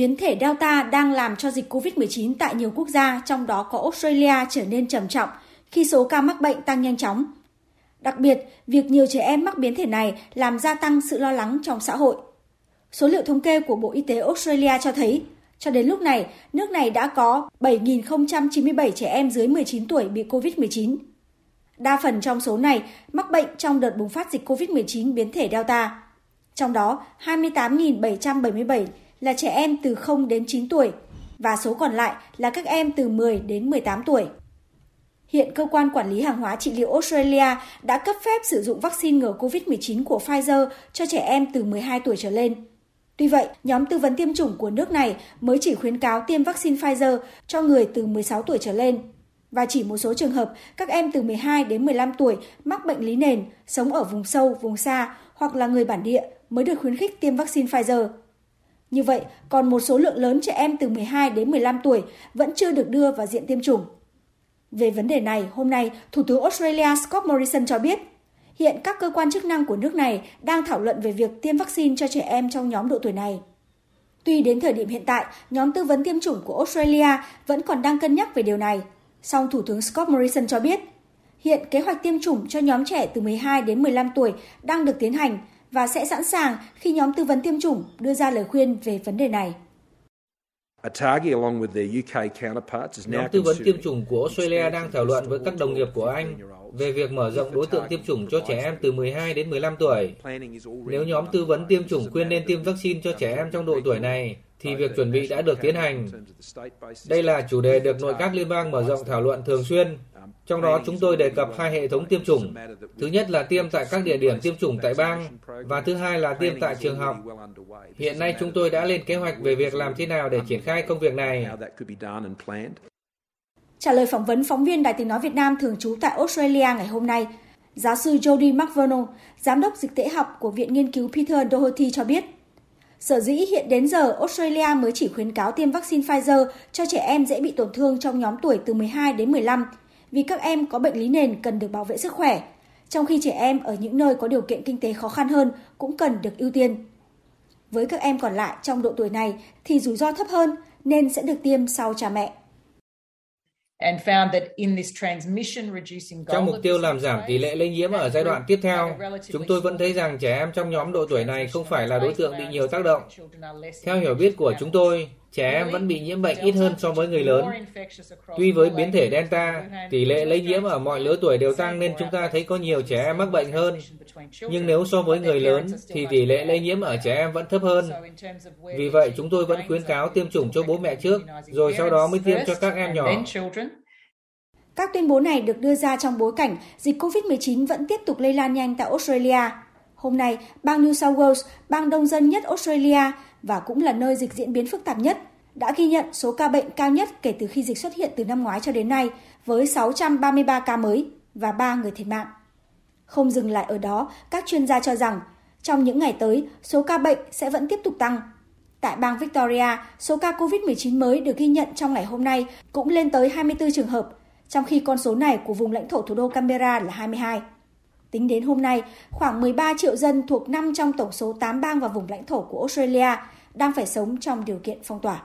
biến thể Delta đang làm cho dịch COVID-19 tại nhiều quốc gia, trong đó có Australia trở nên trầm trọng khi số ca mắc bệnh tăng nhanh chóng. Đặc biệt, việc nhiều trẻ em mắc biến thể này làm gia tăng sự lo lắng trong xã hội. Số liệu thống kê của Bộ Y tế Australia cho thấy, cho đến lúc này, nước này đã có 7.097 trẻ em dưới 19 tuổi bị COVID-19. Đa phần trong số này mắc bệnh trong đợt bùng phát dịch COVID-19 biến thể Delta. Trong đó, 28.777 là trẻ em từ 0 đến 9 tuổi và số còn lại là các em từ 10 đến 18 tuổi. Hiện cơ quan quản lý hàng hóa trị liệu Australia đã cấp phép sử dụng vaccine ngừa COVID-19 của Pfizer cho trẻ em từ 12 tuổi trở lên. Tuy vậy, nhóm tư vấn tiêm chủng của nước này mới chỉ khuyến cáo tiêm vaccine Pfizer cho người từ 16 tuổi trở lên. Và chỉ một số trường hợp các em từ 12 đến 15 tuổi mắc bệnh lý nền, sống ở vùng sâu, vùng xa hoặc là người bản địa mới được khuyến khích tiêm vaccine Pfizer. Như vậy, còn một số lượng lớn trẻ em từ 12 đến 15 tuổi vẫn chưa được đưa vào diện tiêm chủng. Về vấn đề này, hôm nay, Thủ tướng Australia Scott Morrison cho biết, hiện các cơ quan chức năng của nước này đang thảo luận về việc tiêm vaccine cho trẻ em trong nhóm độ tuổi này. Tuy đến thời điểm hiện tại, nhóm tư vấn tiêm chủng của Australia vẫn còn đang cân nhắc về điều này, song Thủ tướng Scott Morrison cho biết, hiện kế hoạch tiêm chủng cho nhóm trẻ từ 12 đến 15 tuổi đang được tiến hành và sẽ sẵn sàng khi nhóm tư vấn tiêm chủng đưa ra lời khuyên về vấn đề này. Nhóm tư vấn tiêm chủng của Australia đang thảo luận với các đồng nghiệp của Anh về việc mở rộng đối tượng tiêm chủng cho trẻ em từ 12 đến 15 tuổi. Nếu nhóm tư vấn tiêm chủng khuyên nên tiêm vaccine cho trẻ em trong độ tuổi này, thì việc chuẩn bị đã được tiến hành. Đây là chủ đề được nội các liên bang mở rộng thảo luận thường xuyên trong đó chúng tôi đề cập hai hệ thống tiêm chủng. Thứ nhất là tiêm tại các địa điểm tiêm chủng tại bang và thứ hai là tiêm tại trường học. Hiện nay chúng tôi đã lên kế hoạch về việc làm thế nào để triển khai công việc này. Trả lời phỏng vấn phóng viên Đài tiếng nói Việt Nam thường trú tại Australia ngày hôm nay, giáo sư Jody McVernon, giám đốc dịch tễ học của Viện Nghiên cứu Peter Doherty cho biết, Sở dĩ hiện đến giờ Australia mới chỉ khuyến cáo tiêm vaccine Pfizer cho trẻ em dễ bị tổn thương trong nhóm tuổi từ 12 đến 15 vì các em có bệnh lý nền cần được bảo vệ sức khỏe, trong khi trẻ em ở những nơi có điều kiện kinh tế khó khăn hơn cũng cần được ưu tiên. Với các em còn lại trong độ tuổi này thì rủi ro thấp hơn nên sẽ được tiêm sau cha mẹ. Trong mục tiêu làm giảm tỷ lệ lây nhiễm ở giai đoạn tiếp theo, chúng tôi vẫn thấy rằng trẻ em trong nhóm độ tuổi này không phải là đối tượng bị nhiều tác động. Theo hiểu biết của chúng tôi, trẻ em vẫn bị nhiễm bệnh ít hơn so với người lớn. Tuy với biến thể Delta, tỷ lệ lây nhiễm ở mọi lứa tuổi đều tăng nên chúng ta thấy có nhiều trẻ em mắc bệnh hơn. Nhưng nếu so với người lớn thì tỷ lệ lây nhiễm ở trẻ em vẫn thấp hơn. Vì vậy chúng tôi vẫn khuyến cáo tiêm chủng cho bố mẹ trước, rồi sau đó mới tiêm cho các em nhỏ. Các tuyên bố này được đưa ra trong bối cảnh dịch COVID-19 vẫn tiếp tục lây lan nhanh tại Australia. Hôm nay, bang New South Wales, bang đông dân nhất Australia và cũng là nơi dịch diễn biến phức tạp nhất, đã ghi nhận số ca bệnh cao nhất kể từ khi dịch xuất hiện từ năm ngoái cho đến nay với 633 ca mới và 3 người thiệt mạng. Không dừng lại ở đó, các chuyên gia cho rằng trong những ngày tới, số ca bệnh sẽ vẫn tiếp tục tăng. Tại bang Victoria, số ca COVID-19 mới được ghi nhận trong ngày hôm nay cũng lên tới 24 trường hợp, trong khi con số này của vùng lãnh thổ thủ đô Canberra là 22. Tính đến hôm nay, khoảng 13 triệu dân thuộc 5 trong tổng số 8 bang và vùng lãnh thổ của Australia đang phải sống trong điều kiện phong tỏa.